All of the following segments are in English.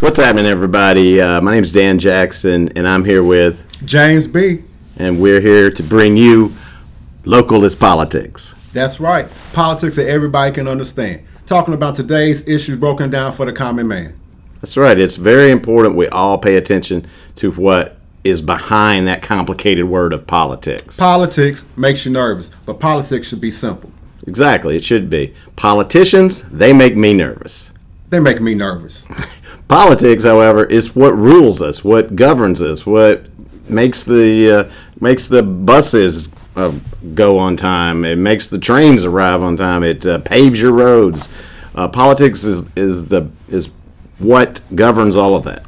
What's happening, everybody? Uh, my name is Dan Jackson, and I'm here with, James B. and we're here to bring you localist politics. That's right. Politics that everybody can understand. Talking about today's issues broken down for the common man. That's right. It's very important we all pay attention to what is behind that complicated word of politics. Politics makes you nervous, but politics should be simple. exactly, it should be. Politicians, they make me nervous. They make me nervous. Politics, however, is what rules us, what governs us, what makes the uh, makes the buses uh, go on time. It makes the trains arrive on time. It uh, paves your roads. Uh, politics is is the is what governs all of that.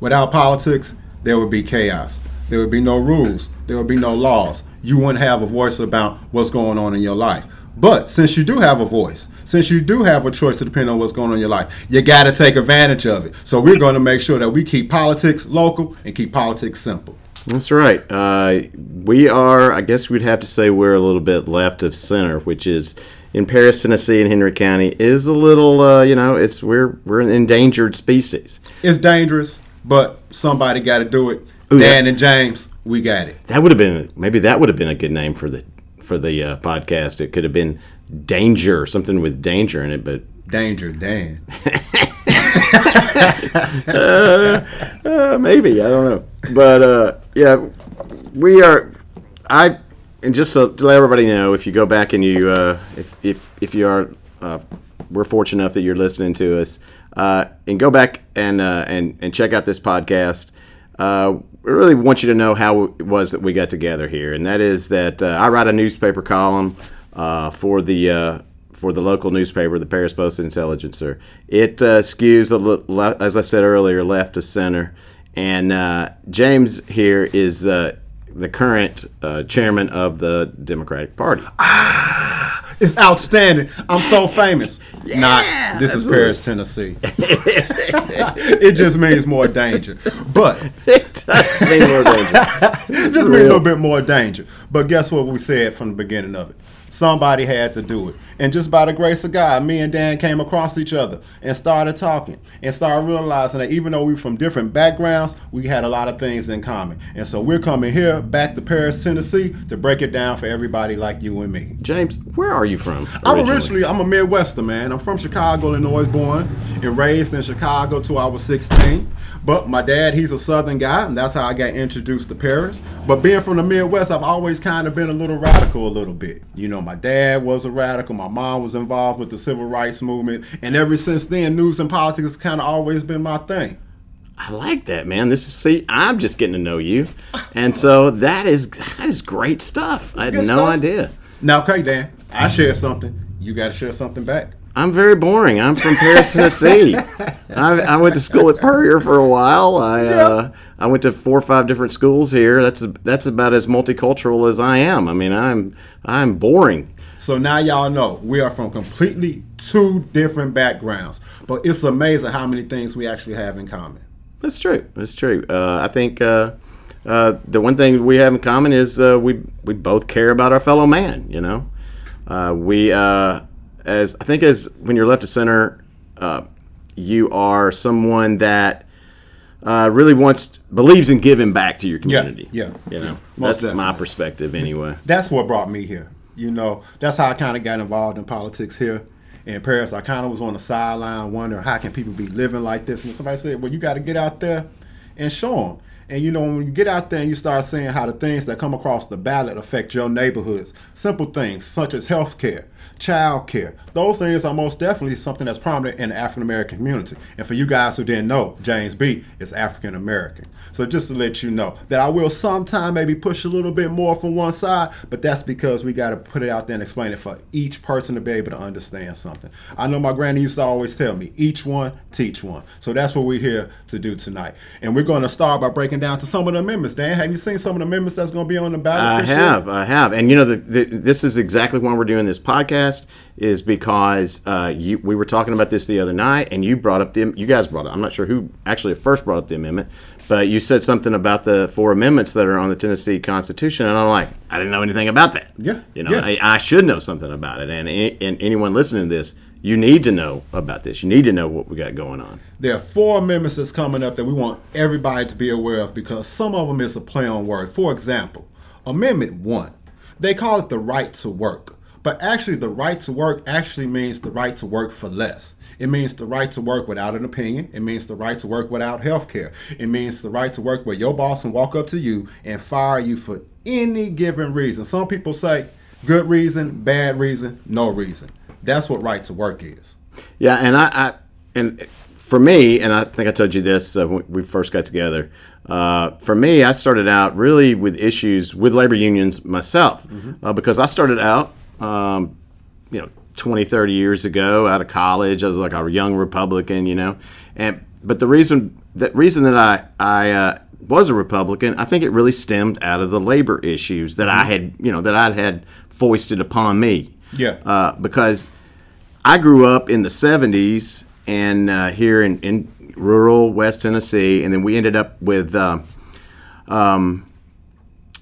Without politics, there would be chaos. There would be no rules. There would be no laws. You wouldn't have a voice about what's going on in your life. But since you do have a voice, since you do have a choice to depend on what's going on in your life, you got to take advantage of it. So we're going to make sure that we keep politics local and keep politics simple. That's right. Uh, we are, I guess we'd have to say we're a little bit left of center, which is in Paris, Tennessee, and Henry County is a little, uh, you know, it's we're we're an endangered species. It's dangerous, but somebody got to do it. Ooh, Dan yeah. and James, we got it. That would have been maybe that would have been a good name for the for the uh, podcast. It could have been Danger, something with danger in it, but Danger, Dan. uh, maybe I don't know. But uh, yeah, we are. I and just so, to let everybody know, if you go back and you uh, if if if you are uh, we're fortunate enough that you're listening to us uh, and go back and uh, and and check out this podcast. Uh, we really want you to know how it was that we got together here, and that is that uh, I write a newspaper column uh, for the uh, for the local newspaper, the Paris Post Intelligencer. It uh, skews a little, le- as I said earlier, left of center, and uh, James here is uh, the current uh, chairman of the Democratic Party. Ah, It's outstanding. I'm so famous. Not this is Paris, Tennessee. it just means more danger. But it does mean more danger. just means a little bit more danger. But guess what we said from the beginning of it? Somebody had to do it. And just by the grace of God, me and Dan came across each other and started talking and started realizing that even though we are from different backgrounds, we had a lot of things in common. And so we're coming here back to Paris, Tennessee to break it down for everybody like you and me. James, where are you from? I'm originally I'm a Midwestern man. I'm from Chicago, Illinois, born and raised in Chicago till I was 16. But my dad, he's a Southern guy, and that's how I got introduced to Paris. But being from the Midwest, I've always kind of been a little radical, a little bit. You know, my dad was a radical. My mom was involved with the civil rights movement, and ever since then, news and politics has kind of always been my thing. I like that, man. This is see, I'm just getting to know you, and so that is that is great stuff. I had Good no stuff. idea. Now, okay, Dan, I share something. You got to share something back. I'm very boring. I'm from Paris, Tennessee. I, I went to school at Puryear for a while. I uh, I went to four or five different schools here. That's that's about as multicultural as I am. I mean, I'm I'm boring. So now y'all know we are from completely two different backgrounds, but it's amazing how many things we actually have in common. That's true. That's true. Uh, I think uh, uh, the one thing we have in common is uh, we we both care about our fellow man. You know, uh, we uh, as I think as when you're left of center, uh, you are someone that uh, really wants believes in giving back to your community. yeah, yeah. you know, Most that's my perspective anyway. That's what brought me here. You know, that's how I kind of got involved in politics here in Paris. I kind of was on the sideline wondering how can people be living like this. And somebody said, well, you got to get out there and show them. And you know, when you get out there and you start seeing how the things that come across the ballot affect your neighborhoods, simple things such as health care, child care, those things are most definitely something that's prominent in the African American community. And for you guys who didn't know, James B is African American. So just to let you know that I will sometime maybe push a little bit more from one side, but that's because we got to put it out there and explain it for each person to be able to understand something. I know my granny used to always tell me, each one, teach one. So that's what we're here to do tonight. And we're going to start by breaking down to some of the amendments. Dan, have you seen some of the amendments that's going to be on the ballot I this year? have, I have, and you know, the, the, this is exactly why we're doing this podcast. Is because uh, you, we were talking about this the other night, and you brought up the, you guys brought it. I'm not sure who actually first brought up the amendment, but you said something about the four amendments that are on the Tennessee Constitution, and I'm like, I didn't know anything about that. Yeah, you know, yeah. I, I should know something about it, and, and anyone listening to this, you need to know about this. You need to know what we got going on. There are four amendments that's coming up that we want everybody to be aware of because some of them is a play on word. For example, Amendment 1, they call it the right to work. But actually, the right to work actually means the right to work for less. It means the right to work without an opinion. It means the right to work without health care. It means the right to work where your boss can walk up to you and fire you for any given reason. Some people say good reason, bad reason, no reason. That's what right to work is. Yeah, and I, I and for me, and I think I told you this uh, when we first got together. Uh, for me, I started out really with issues with labor unions myself uh, because I started out, um, you know, 20, 30 years ago out of college. I was like a young Republican, you know, and but the reason that reason that I I uh, was a Republican, I think it really stemmed out of the labor issues that I had, you know, that I had foisted upon me. Yeah. Uh, because I grew up in the 70s and uh, here in, in rural West Tennessee, and then we ended up with uh, um,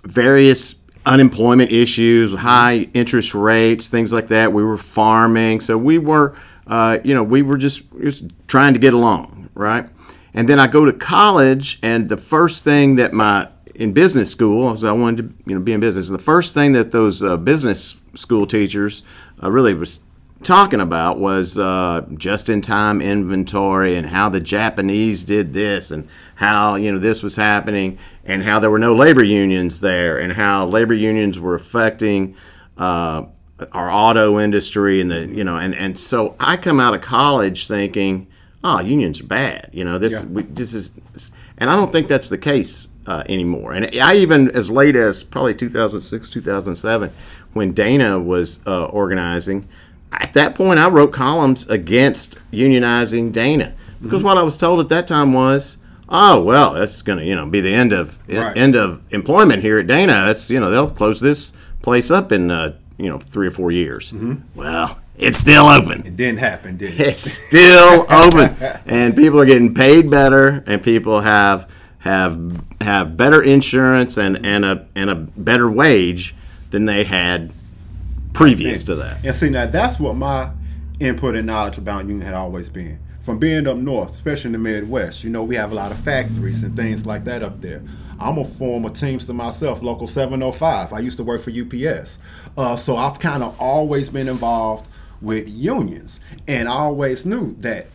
various unemployment issues, high interest rates, things like that. We were farming, so we were, uh, you know, we were just, just trying to get along, right? And then I go to college, and the first thing that my in business school, because I wanted to, you know, be in business. And the first thing that those uh, business school teachers uh, really was talking about was uh, just-in-time inventory and how the Japanese did this and how you know this was happening and how there were no labor unions there and how labor unions were affecting uh, our auto industry and the you know and and so I come out of college thinking oh unions are bad you know this Yeah. we, this is and I don't think that's the case uh, anymore and I even as late as probably 2006 2007 when Dana was uh, organizing at that point I wrote columns against unionizing Dana. Because what I was told at that time was oh well that's going to you know be the end of Right. end of employment here at Dana. That's you know they'll close this place up in uh, you know three or four years. Well it's still open. It didn't happen, did it? it's still open. And people are getting paid better and people have have have better insurance and, and a and a better wage than they had previous to that And see, now that's what my input and knowledge about union had always been. From being up north, especially in the Midwest, you know, we have a lot of factories and things like that up there. I'm a former Teamster myself, Local 705. I used to work for UPS. Uh, so I've kind of always been involved with unions. And I always knew that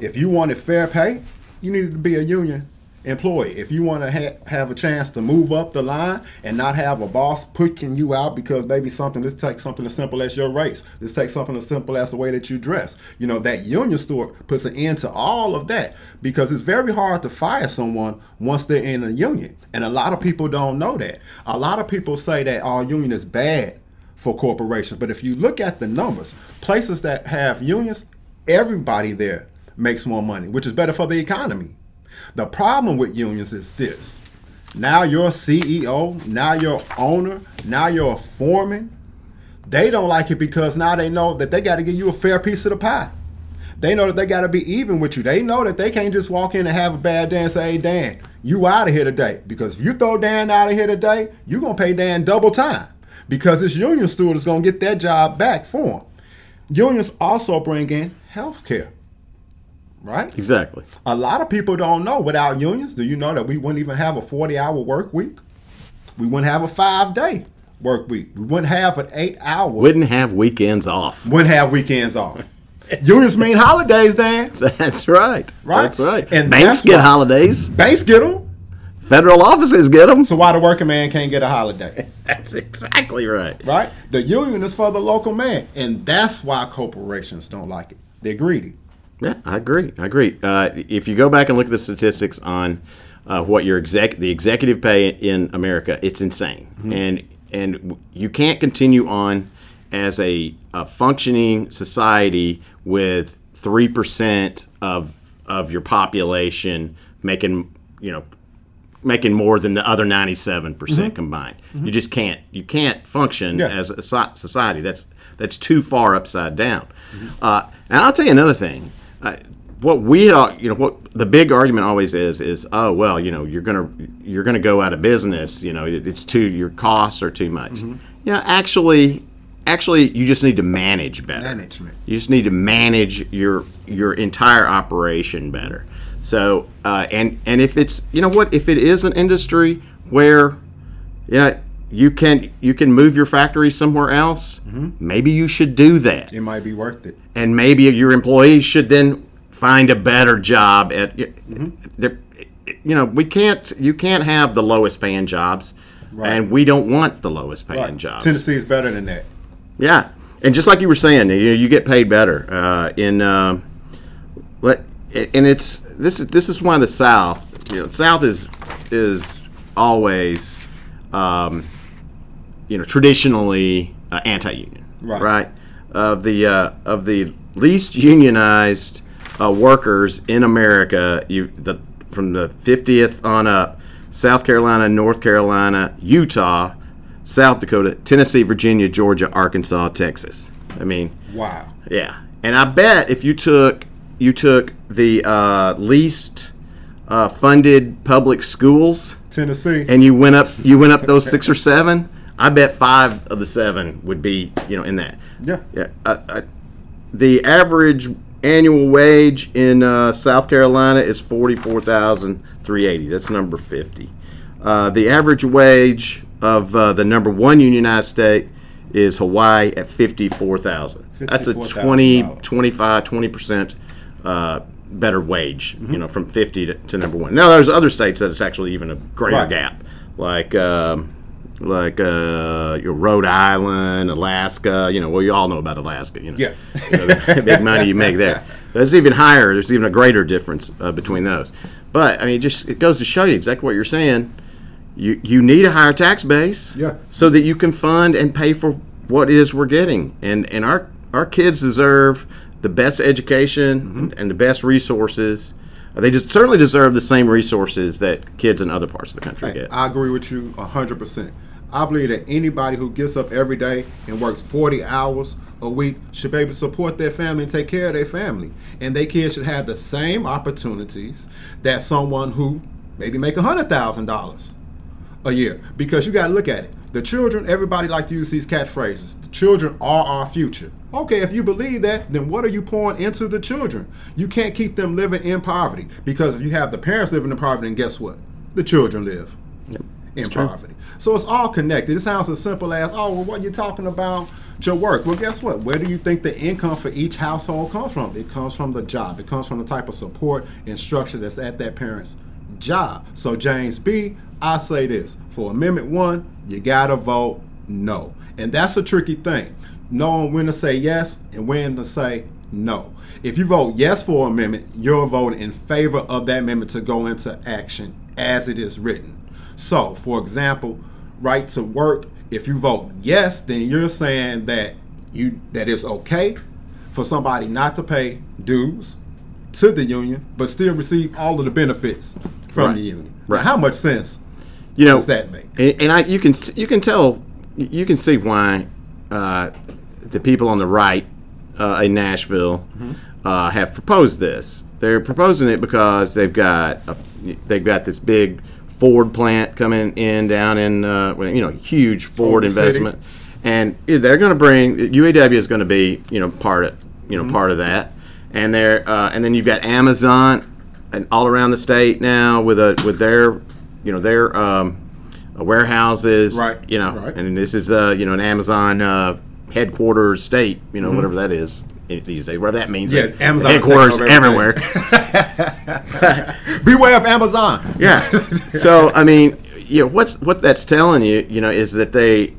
if you wanted fair pay, you needed to be a union employee. If you want to ha- have a chance to move up the line and not have a boss pushing you out because maybe something, let's take something as simple as your race. Let's take something as simple as the way that you dress. You know, that union store puts an end to all of that because it's very hard to fire someone once they're in a union. And a lot of people don't know that. A lot of people say that our union is bad for corporations. But if you look at the numbers, places that have unions, everybody there makes more money, which is better for the economy. The problem with unions is this. Now you're CEO, now you're owner, now you're a foreman. They don't like it because now they know that they got to give you a fair piece of the pie. They know that they got to be even with you. They know that they can't just walk in and have a bad day and say, hey, Dan, you out of here today. Because if you throw Dan out of here today, you're going to pay Dan double time. Because this union steward is going to get that job back for him. Unions also bring in health care, right? exactly A lot of people don't know without unions. Do you know that we wouldn't even have a 40 hour work week? We wouldn't have a five day work week. We wouldn't have an eight hour. wouldn't have weekends off wouldn't have weekends off. unions mean holidays, Dan. that's right Right. that's right And banks get holidays Banks get them. federal offices get them So why the working man can't get a holiday? that's exactly right Right? The union is for the local man. And that's why corporations don't like it. They're greedy. Yeah, I agree. I agree. Uh, if you go back and look at the statistics on uh, what your exec the executive pay in America, it's insane, and and you can't continue on as a, a functioning society with three percent of of your population making you know making more than the other 97% combined. You just can't you can't function Yeah. as a society. That's that's too far upside down. Uh, and I'll tell you another thing. Uh, what we you know, what the big argument always is is, oh well, you know, you're gonna you're gonna go out of business. You know, it's too your costs are too much. Yeah, actually, actually you just need to manage better. Management. You just need to manage your your entire operation better. So uh, and and if it's you know what if it is an industry where know you can you can move your factory somewhere else, maybe you should do that. It might be worth it. and maybe your employees should then find a better job at they're- you know we can't you can't have the lowest paying jobs. And we don't want the lowest paying jobs. Tennessee is better than that. yeah. And just like you were saying you, you get paid better uh, in um, let and it's this is this is why the south you know south is is always um, you know traditionally uh, anti-union Right. right of the uh, of the least unionized uh, workers in America you the from the 50th on up South Carolina North Carolina Utah South Dakota Tennessee Virginia Georgia Arkansas Texas I mean Wow. yeah, and I bet if you took you took the uh, least uh, funded public schools Tennessee. and you went up you went up those six or seven, I bet five of the seven would be you know in that. yeah. Yeah, uh, uh, the average annual wage in uh, South Carolina is forty four thousand three eighty. That's number fifty. Uh, the average wage of uh, the number one unionized state is Hawaii at fifty four thousand. That's a 20, 25, 20 percent uh, better wage. Mm-hmm. You know, from fifty to, to number one. Now there's other states that it's actually even a greater Right. gap, like. Um, like uh, your Rhode Island, Alaska. You know, well, you all know about Alaska. You know, Yeah. you know, the big money you make there. It's even higher. There's even a greater difference uh, between those. But I mean, it just it goes to show you exactly what you're saying. You you need a higher tax base, Yeah. so that you can fund and pay for what it is we're getting. And and our our kids deserve the best education Mm-hmm. and the best resources. They just certainly deserve the same resources that kids in other parts of the country get. I agree with you 100%. I believe that anybody who gets up every day and works 40 hours a week should be able to support their family and take care of their family. And their kids should have the same opportunities that someone who maybe make $100,000 a year. Because you got to look at it. The children, everybody like to use these catchphrases. The children are our future. Okay, if you believe that, then what are you pouring into the children? You can't keep them living in poverty because if you have the parents living in poverty, then guess what? The children live in true. So it's all connected. It sounds as simple as, oh, well, what you talking about your work? Well, guess what? Where do you think the income for each household comes from? It comes from the job. It comes from the type of support and structure that's at that parent's job. So James B, I say this for Amendment One, you gotta vote no, and that's a tricky thing, knowing when to say yes and when to say no. If you vote yes for amendment, you're voting in favor of that amendment to go into action as it is written. So, for example, right to work, if you vote yes, then you're saying that you that it's okay for somebody not to pay dues to the union, but still receive all of the benefits from Right. the union. Right. Now, how much sense You know, does that make? And, and I, you can you can tell you can see why uh, the people on the right uh, in Nashville uh, have proposed this. They're proposing it because they've got a, they've got this big Ford plant coming in down in uh, you know huge Ford the city. investment, and they're going to bring UAW is going to be you know part of you know part of that, and they're uh, and then you've got Amazon and all around the state now with a with their you know their um, uh, warehouses, Right, You know, right. and this is uh, you know an Amazon uh, headquarters state, you know, Mm-hmm. whatever that is these days, whatever that means. Yeah, The Amazon headquarters everywhere. Beware of Amazon. yeah. So I mean, you know, what's what that's telling you, you know, is that they,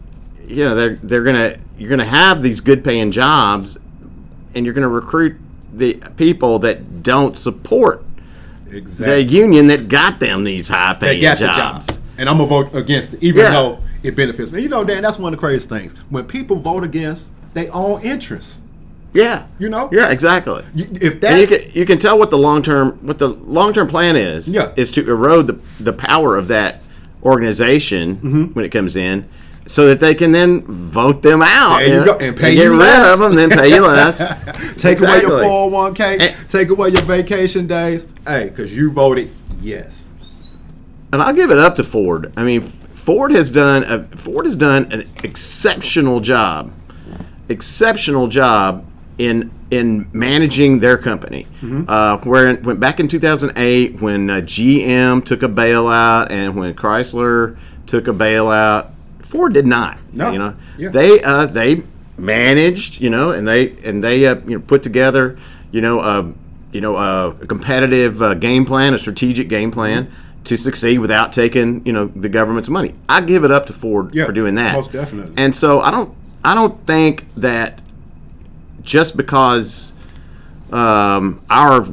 you know, they're they're gonna you're gonna have these good paying jobs, and you're gonna recruit the people that don't support the union that got them these high paying jobs. And I'm gonna vote against it, even Yeah. though it benefits me. You know, Dan, that's one of the craziest things. When people vote against their own interests, Yeah. you know? Yeah, exactly. You- if that and you can you can tell what the long term what the long term plan is. Yeah. Is to erode the the power of that organization Mm-hmm. when it comes in, so that they can then vote them out. There you go, and pay get you rid less. of them, then pay you less. take away your Exactly. 401k, And- take away your vacation days, hey, because you voted yes. And I'll give it up to Ford. I mean, Ford has done a, Ford has done an exceptional job exceptional job in in managing their company. Uh, where went back in 2008 when uh, GM took a bailout and when Chrysler took a bailout, Ford did not. No. You know, Yeah. they uh, they managed, you know, and they and they uh, you know put together, you know, you know, a competitive uh, game plan, a strategic game plan to succeed without taking, you know, the government's money. I give it up to Ford Yeah, for doing that. most definitely. And so I don't I don't think that just because um, our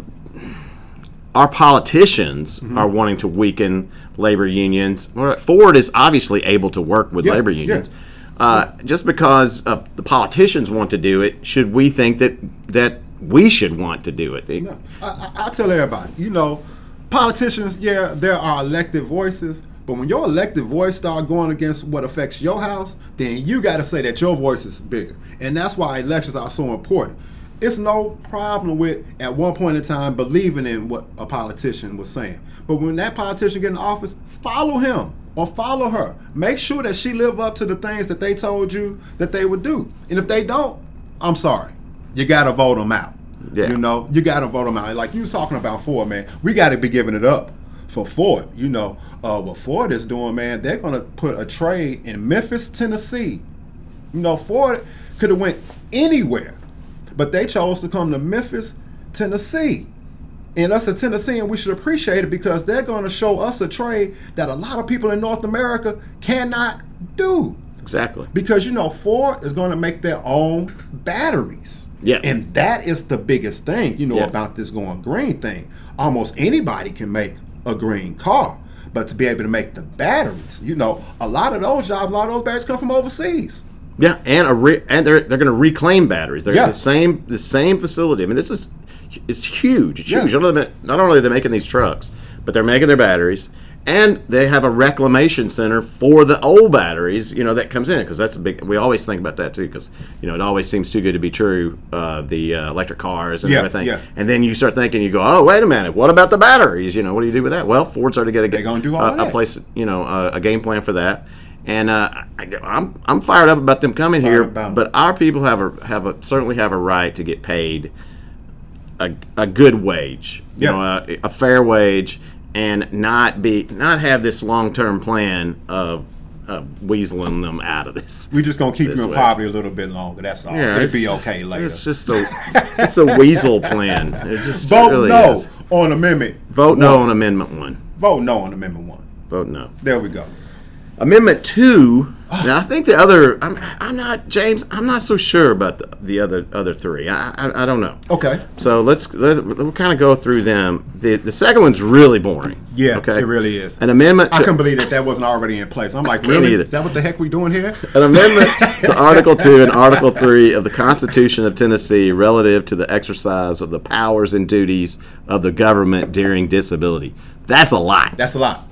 our politicians Mm-hmm. are wanting to weaken labor unions. Ford is obviously able to work with Yeah, labor yeah. unions. Uh, just because uh, the politicians want to do it, should we think that that we should want to do it? They- I, I, I tell everybody, you know, politicians, yeah, there are elected voices, but when your elected voice start going against what affects your house, then you got to say that your voice is bigger, and that's why elections are so important. It's no problem with at one point in time believing in what a politician was saying, but when that politician get in office, follow him or follow her. Make sure that she live up to the things that they told you that they would do, and if they don't, I'm sorry, you got to vote them out. Yeah. You know, you got to vote them out. Like you was talking about Ford, man. We got to be giving it up for Ford. You know, uh, what Ford is doing, man. They're gonna put a trade in Memphis, Tennessee. You know, Ford could have went anywhere, but they chose to come to Memphis, Tennessee. And us as Tennessean, we should appreciate it because they're going to show us a trade that a lot of people in North America cannot do Exactly. because you know Ford is going to make their own batteries. Yeah. And that is the biggest thing, you know, Yeah. about this going green thing. Almost anybody can make a green car, but to be able to make the batteries, you know, a lot of those jobs, a lot of those batteries come from overseas. Yeah, and a re- and they're they're going to reclaim batteries. They're Yeah. the same the same facility. I mean, this is it's huge. It's Yeah. huge. Not only, not only are they making these trucks, but they're making their batteries, and they have a reclamation center for the old batteries. You know that comes in because that's a big. We always think about that too because you know it always seems too good to be true. Uh, the uh, electric cars and Yeah, everything, yeah. and then you start thinking, you go, oh wait a minute, what about the batteries? You know, what do you do with that? Well, Ford's already got to get gonna do all a, a place, you know, a, a game plan for that. And uh, I, I'm I'm fired up about them coming here, about but our people have a have a certainly have a right to get paid a, a good wage, you Yeah. know, a, a fair wage, and not be not have this long term plan of, of weaseling them out of this. We're just gonna keep you in way. poverty a little bit longer. That's all. Yeah, It'll be okay later. It's just a it's a weasel plan. It just Vote really no is. on amendment. Vote no on Amendment One. Vote no on amendment one. Vote no. There we go. Amendment two. Now I think the other. I'm, I'm not James. I'm not so sure about the, the other other three. I, I I don't know. Okay. So let's let, we'll kind of go through them. The the second one's really boring. Yeah, Okay. it really is. An amendment. I To, couldn't believe that that wasn't already in place. I'm like, really? either. Is that what the heck we doing here? an amendment to Article 2 and Article 3 of the Constitution of Tennessee relative to the exercise of the powers and duties of the government during disability. That's a lot. That's a lot.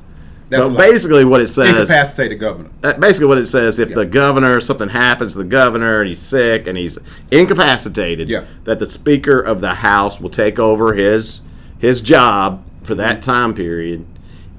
That's So basically, what it says. Incapacitated governor. uh, basically what it says if the governor something happens to the governor and he's sick and he's incapacitated Yeah. that the speaker of the house will take over his his job for that Mm-hmm. time period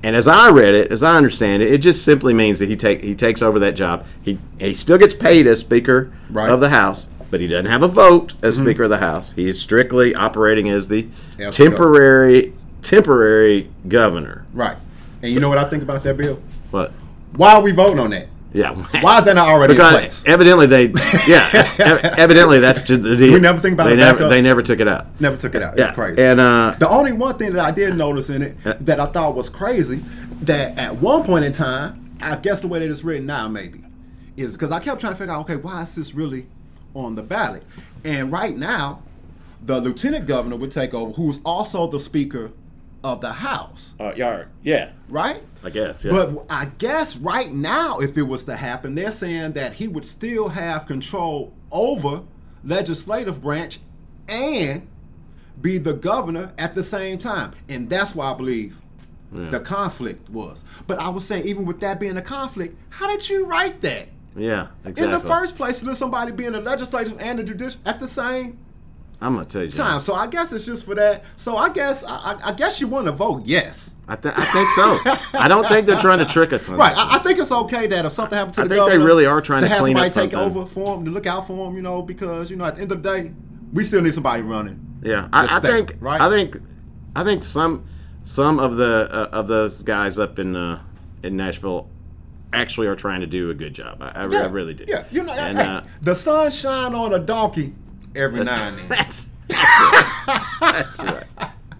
and as i read it as i understand it it just simply means that he take he takes over that job he he still gets paid as speaker Right. Mm-hmm. of the house but he doesn't have a vote as speaker of the house he is strictly operating as the As the governor. temporary temporary governor Right. And you know what I think about that bill? but Why are we voting on that? yeah Why is that not already in because place? evidently they yeah that's- evidently that's just the deal. We never think about they it never up. they never took it out Never took it out. It's yeah crazy. and uh the only one thing that I did notice in it that I thought was crazy, that at one point in time, I guess the way that it's written now maybe, is because I kept trying to figure out, okay, why is this really on the ballot? And right now, the lieutenant governor would take over, who's also the speaker of the House, uh, yeah yeah right? I guess yeah But I guess right now, if it was to happen, they're saying that he would still have control over legislative branch and be the governor at the same time. And that's why I believe the conflict was. But I was saying, even with that being a conflict, how did you write that? yeah exactly In the first place, to let somebody be in the legislative and the judicial at the same I'm gonna tell you. Time. So I guess it's just for that. So I guess I, I- guess you want to vote yes. I, th- I think so. I don't think they're trying to trick us on Right. this. I, I think it's okay that if something happens to I the think they really are trying to have clean somebody take over for him to look out for him. You know, because you know at the end of the day, we still need somebody running. Yeah, I, I state, think right? I think I think some some of the uh, of those guys up in uh, in Nashville actually are trying to do a good job. I, I, re- I really do. Yeah, you know, and, hey, uh, the sun shine on a donkey every now and then. that's that's right.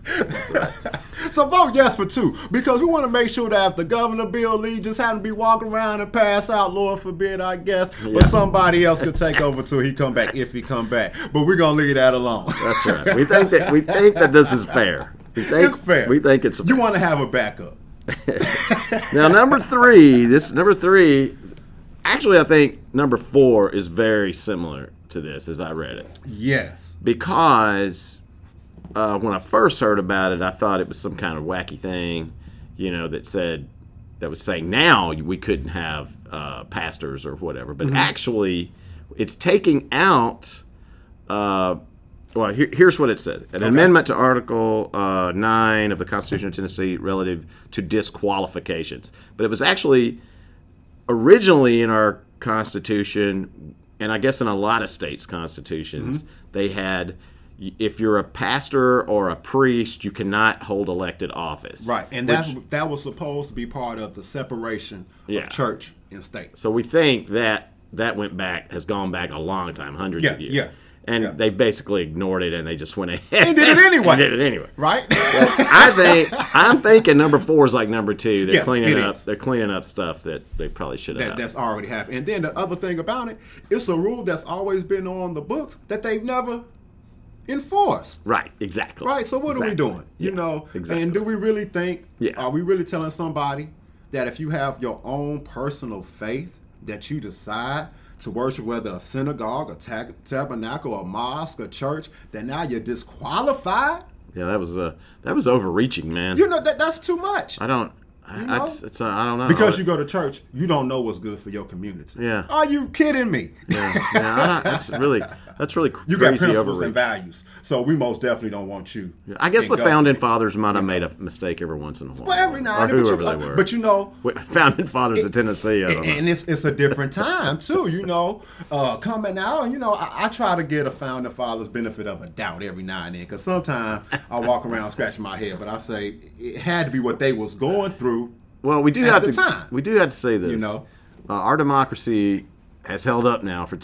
That's right. So vote yes for two because we want to make sure that if the governor Bill Lee just happened to be walking around and pass out, Lord forbid, I guess, Yeah. but somebody else could take over till he come back if he come back. But we're gonna leave that alone. That's right. We think that we think that this is fair. We think it's fair. We think it's You want to have a backup. now number three. This number three. Actually, I think number four is very similar to this as I read it. Yes. because uh, when I first heard about it, I thought it was some kind of wacky thing, you know, that said that was saying now we couldn't have uh, pastors or whatever. But actually, it's taking out. Uh, well, here, here's what it says: an amendment to Article uh, Nine of the Constitution of Tennessee relative to disqualifications. But it was actually originally in our constitution and i guess in a lot of states constitutions Mm-hmm. they had if you're a pastor or a priest you cannot hold elected office Right. And that's that was supposed to be part of the separation Yeah. of church and state. so we think that that went back has gone back a long time hundreds Yeah, of years yeah, and yeah. they basically ignored it and they just went ahead And did it anyway. and did it anyway Right? I think I'm thinking number four is like number two. They're Yeah, cleaning up. is. They're cleaning up stuff that they probably should have. that, that's already happened. And then the other thing about it, it's a rule that's always been on the books that they've never enforced. right, exactly. Right. So what are we Exactly. doing? You Yeah, know. exactly. And do we really think? Yeah. Are we really telling somebody that if you have your own personal faith that you decide to worship whether a synagogue, a ta- tabernacle, a mosque, a church, that now you're disqualified? Yeah, that was uh, that was overreaching, man. You know that that's too much. I don't. I, know? it's, it's uh, I don't know. Because you go to church, you don't know what's good for your community. Yeah. Are you kidding me? yeah, yeah, I that's really that's really crazy You got principles overreach. and values. So we most definitely don't want you. I guess the government. founding fathers might have made a mistake every once in a while. Well, every now and then, whoever but they were. but you know, founding fathers of Tennessee. I don't know. and it's it's a different time too. You know, uh, coming out, you know, I, I try to get a founding father's benefit of a doubt every now and then because sometimes I walk around scratching my head, but I say it had to be what they was going through. Well, we do at have the to. time. We do have to say this. You know. uh, our democracy has held up now for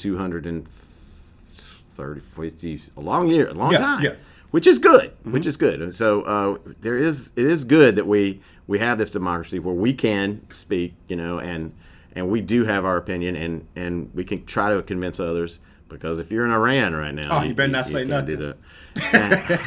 230, 50, a long year, a long Yeah, time. yeah. Mm-hmm. Which is good. Which is good. And so uh, there is. It is good that we we have this democracy where we can speak. You know, and and we do have our opinion, and and we can try to convince others. Because if you're in Iran right now, Oh, you better not say can't do that.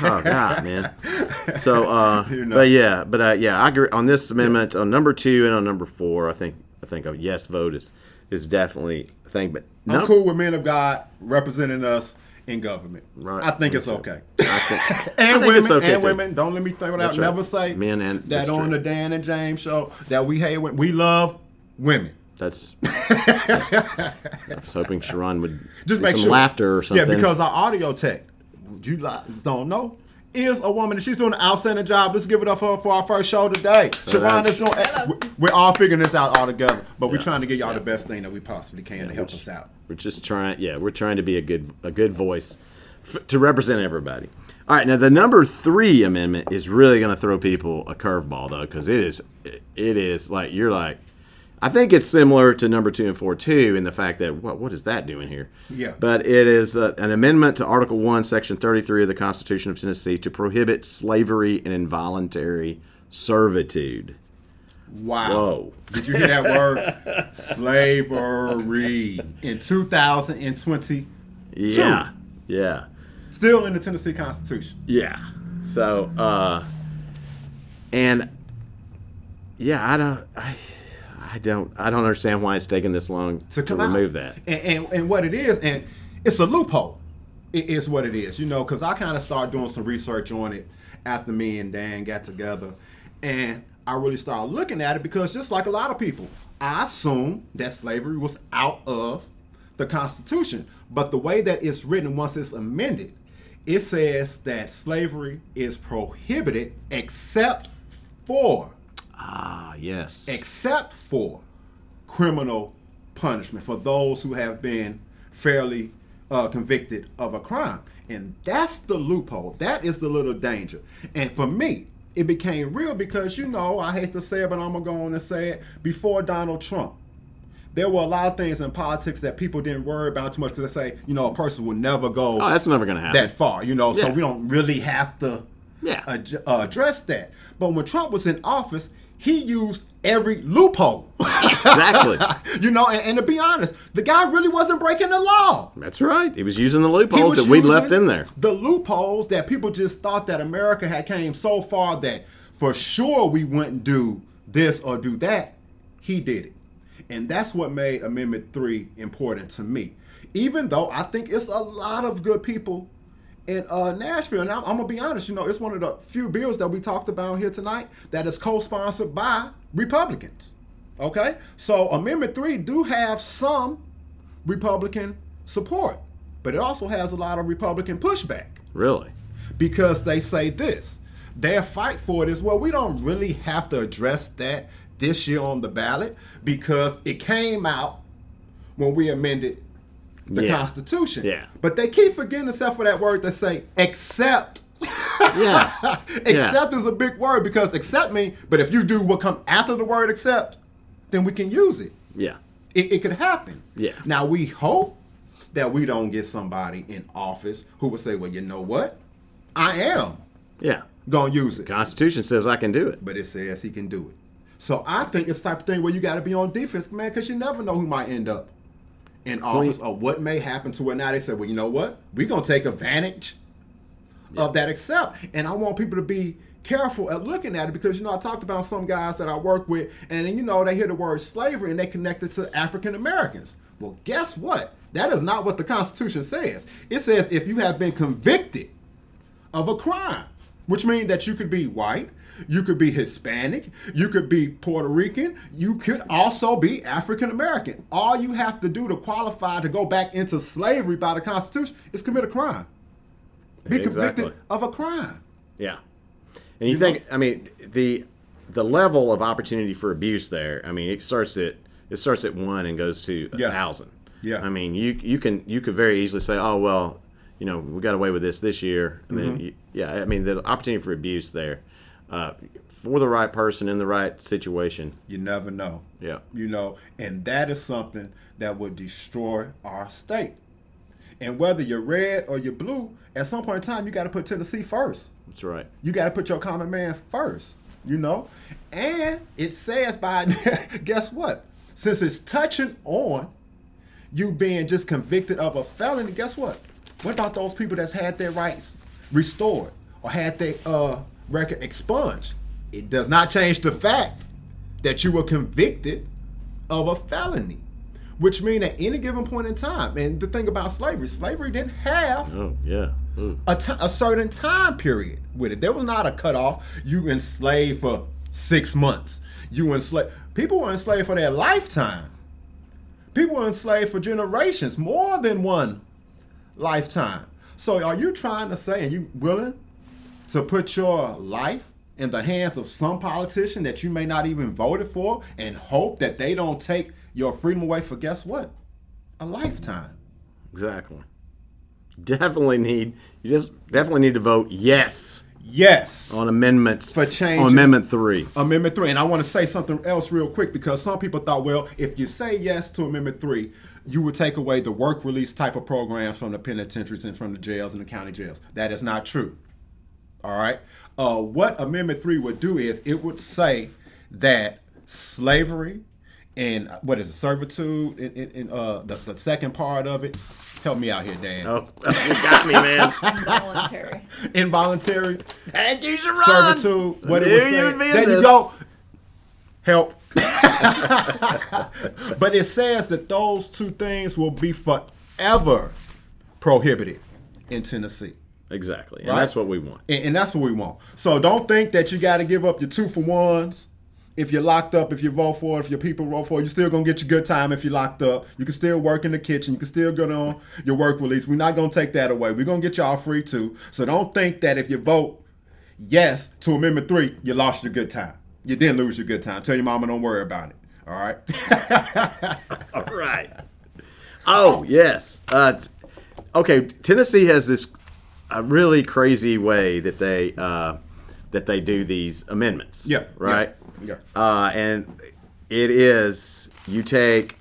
oh God, man. So, uh, but yeah, but uh, yeah, I agree on this amendment on number two and on number four. I think I think a yes vote is is definitely a thing. But I'm cool with men of God representing us in government. Right. I think it's okay. I think, and think women, it's okay and too. women. Don't let me think without That's right. never say Men and- that on true. the Dan and James show that we hate women. We love women. That's. I was hoping Sharon would Just make some sure. laughter or something. Yeah, because our audio tech, you li- don't know, is a woman and she's doing an outstanding job. Let's give it up for, for our first show today. Sharon is doing. we- We're all figuring this out all together, but we're trying to get y'all the best thing that we possibly can to help which- us out. We're just trying, yeah, we're trying to be a good a good voice f- to represent everybody. All right, now the number three amendment is really going to throw people a curveball though, because it is it is like you're like, I think it's similar to number two and four too in the fact that what what is that doing here? Yeah. But it is uh, an amendment to Article One, Section thirty three of the Constitution of Tennessee to prohibit slavery and involuntary servitude. Wow. Whoa. Did you hear that word? Slavery in 2020. Yeah, yeah. Still in the Tennessee Constitution. Yeah. So, uh, and yeah, I don't, I, I don't, I don't understand why it's taking this long to, to come out. remove that. And, and and what it is, and it's a loophole. It is what it is, you know, because I kind of started doing some research on it after me and Dan got together, and I really started looking at it because just like a lot of people, I assume that slavery was out of the Constitution, but the way that it's written once it's amended, it says that slavery is prohibited except for Ah, yes. except for criminal punishment for those who have been fairly uh, convicted of a crime. And that's the loophole. That is the little danger. And for me, it became real because, you know, I hate to say it, but I'm going to go on and say it. Before Donald Trump, there were a lot of things in politics that people didn't worry about too much because they say, you know, a person will never go oh, that's never going to happen. that far, you know, so we don't really have to Yeah. ad- uh, address that. But when Trump was in office, he used every loophole. exactly. you know, and, and to be honest, the guy really wasn't breaking the law. That's right. He was using the loopholes that we left in there. The loopholes that people just thought that America had came so far that for sure we wouldn't do this or do that. He did it. And that's what made Amendment 3 important to me. Even though I think it's a lot of good people in uh, Nashville. And I'm, I'm going to be honest, you know, it's one of the few bills that we talked about here tonight that is co sponsored by Republicans. Okay? So Amendment 3 do have some Republican support, but it also has a lot of Republican pushback Really? because they say this. Their fight for it is well, we don't really have to address that this year on the ballot because it came out when we amended the Yeah. Constitution. Yeah. But they keep forgetting except for that word they say except. Yeah. Except is a big word because accept me, but if you do what come after the word accept, then we can use it. Yeah. It, it could happen. Yeah. Now we hope that we don't get somebody in office who will say, "Well, you know what? I am Yeah. gonna use it," Constitution says I can do it. but it says he can do it. So I think it's the type of thing where you got to be on defense, man, because you never know who might end up in office of what may happen to it. Now they said, "Well, you know what? We're gonna take advantage of that accept," and I want people to be careful at looking at it because you know I talked about some guys that I work with, and you know they hear the word slavery and they connect it to African Americans. Well, guess what? That is not what the Constitution says. It says if you have been convicted of a crime, which means that you could be white, you could be Hispanic, you could be Puerto Rican, you could also be African American. All you have to do to qualify to go back into slavery by the Constitution is commit a crime. Be Exactly. convicted of a crime. Yeah. And you, think I mean the the level of opportunity for abuse there, I mean it starts at it starts at one and goes to a Yeah. thousand. Yeah. I mean you you can you could very easily say, Oh well, you know, we got away with this this year and Mm-hmm. then you, yeah, I mean the opportunity for abuse there. Uh, for the right person in the right situation. You never know. Yeah. You know, and that is something that would destroy our state. And whether you're red or you're blue, at some point in time, you got to put Tennessee first. That's right. You got to put your common man first, you know? And it says by, guess what? Since it's touching on you being just convicted of a felony, guess what? What about those people that's had their rights restored or had their uh, record expunged? It does not change the fact that you were convicted of a felony, which means at any given point in time, and the thing about slavery, slavery didn't have Oh yeah. Ooh. a, certain time period with it. There was not a cutoff. You enslaved for six months. You enslaved. People were enslaved for their lifetime. People were enslaved for generations, more than one lifetime. So, are you trying to say, and you willing to put your life in the hands of some politician that you may not even voted for, and hope that they don't take your freedom away for guess what? A lifetime. Exactly. Definitely need you just definitely need to vote yes Yes. on amendments For change. on amendment three. Amendment 3. And I want to say something else real quick because some people thought, well, if you say yes to Amendment 3, you would take away the work release type of programs from the penitentiaries and from the jails and the county jails. That is not true. All right. Uh, what Amendment 3 would do is it would say that slavery and what is it, servitude, in, in, in, uh, the, the second part of it, help me out here, Dan. Oh, you got me, man. Involuntary. Involuntary Thank you, Sharon. servitude. What I it knew was saying. would be There you go. Help. but it says that those two things will be forever prohibited in Tennessee. Exactly, and Right. that's what we want. And, and that's what we want. So don't think that you got to give up your two for ones if you're locked up, if you vote for it, if your people vote for it, you're still gonna get your good time if you're locked up. You can still work in the kitchen. You can still get on your work release. We're not gonna take that away. We're gonna get y'all free too. So don't think that if you vote yes to Amendment Three, you lost your good time. You didn't lose your good time. Tell your mama don't worry about it. All right. All right. Oh yes. Uh, t- okay. Tennessee has this a really crazy way that they uh, that they do these amendments. Yeah, Right. yeah, Uh, and it is you take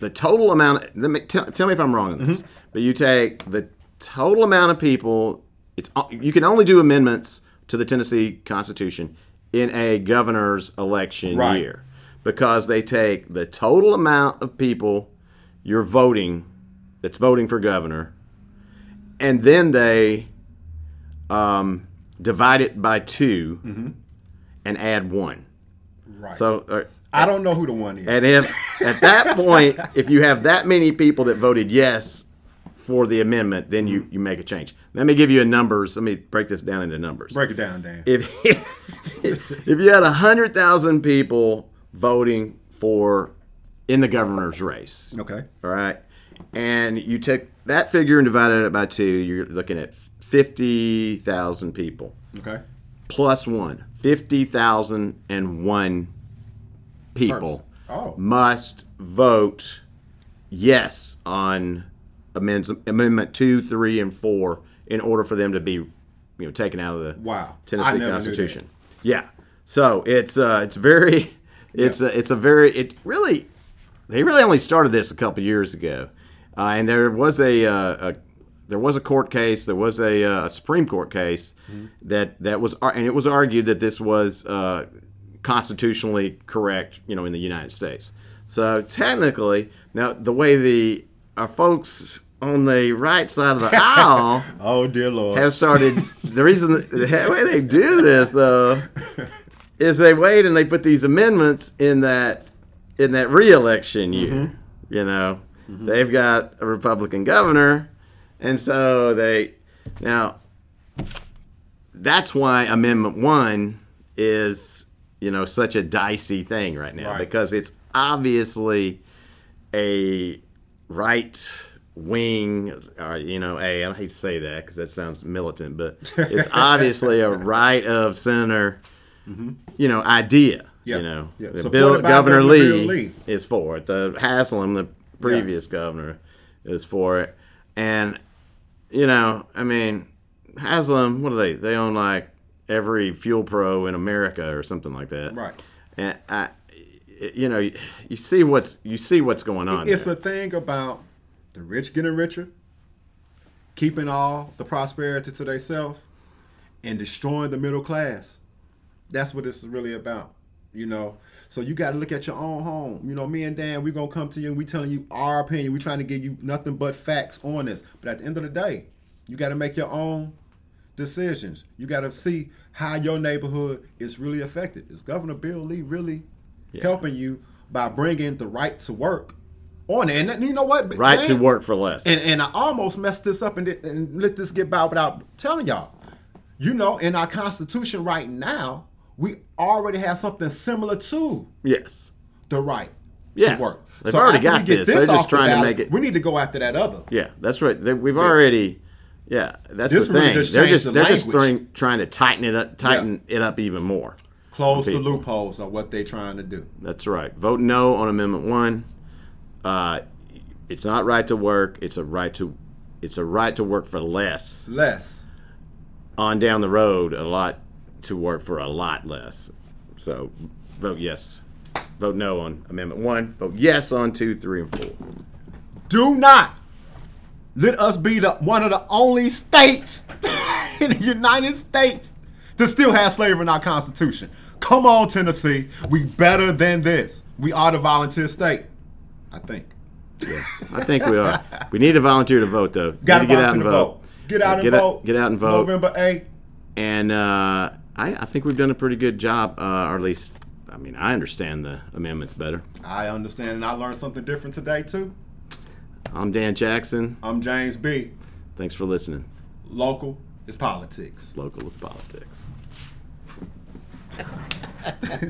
the total amount. Let me tell, tell me if I'm wrong on this. But you take the total amount of people. It's you can only do amendments to the Tennessee Constitution in a governor's election Right. year because they take the total amount of people you're voting that's voting for governor, and then they um, divide it by 2 and add one. right. So. Uh, I don't know who the one is. and if at that point, if you have that many people that voted yes for the amendment, then you, you make a change. Let me give you a numbers. Let me break this down into numbers. Break it down, Dan. If if you had hundred thousand people voting for in the governor's race, okay. all right, and you took that figure and divided it by two, you're looking at fifty thousand people Okay. plus one. Fifty thousand and one people Oh. must vote yes on amendments, amendment two, three, and four in order for them to be, you know, taken out of the Wow. Tennessee Constitution. Yeah. So it's uh, it's very, it's a, it's a very it really, they really only started this a couple years ago, uh, and there was a, uh, a there was a court case, there was a, uh, a Supreme Court case that that was and it was argued that this was uh, constitutionally correct, you know, in the United States. So technically, now the way the our folks on the right side of the aisle Oh dear Lord. have started. The reason the way they do this though is they wait and they put these amendments in that in that reelection year. Mm-hmm. You know, mm-hmm. they've got a Republican governor, and so they now that's why Amendment One is you know such a dicey thing right now Right. because it's obviously a right wing, or, you know, a I hate to say that because that sounds militant, but it's obviously a right of center, you know, idea. Mm-hmm. You know, Yeah. The Bill, Governor Governor Lee, Lee. is for it. The Haslam, the previous governor, is for it, and you know, I mean, Haslam, what are they? They own like every fuel pro in America or something like that. Right. And I, you know, you see what's you see what's going on. It's there. a thing about the rich getting richer, keeping all the prosperity to themselves, and destroying the middle class. That's what it's really about, you know. So you got to look at your own home. You know, me and Dan, we gonna come to you and we telling you our opinion. We trying to give you nothing but facts on this. But at the end of the day, you got to make your own decisions. You got to see how your neighborhood is really affected. Is Governor Bill Lee really helping you by bringing the right to work on it? And you know what? right to work for less. and, and I almost messed this up and, did- and let this get by without telling y'all. You know, in our Constitution right now, we already have something similar to yes. the right Yeah. to work. They've already got get this. They're just off the trying to make it- We need to go after that other. Yeah, that's right. They, we've already. Yeah, that's This the really thing. just they're just the they're just language. trying, trying to tighten it up, tighten it up even more. Close the loopholes of what they're trying to do. That's right. Vote no on Amendment One. Uh, it's not right to work. It's a right to. It's a right to work for less. Less. On down the road, a lot to work for a lot less. So, vote yes. Vote no on Amendment One. Vote yes on two, three, and four. Do not let us be the one of the only states in the United States that still has slavery in our Constitution. Come on, Tennessee. We better than this. We are the volunteer state. I think. I think we are. We need to volunteer to vote, though. Got to get volunteer to vote. Get out and Get out- vote. get out and vote. November 8th. And uh, I, I think we've done a pretty good job, uh, or at least, I mean, I understand the amendments better. I understand, and I learned something different today, too. I'm Dan Jackson. I'm James B. Thanks for listening. Local is politics. Local is politics.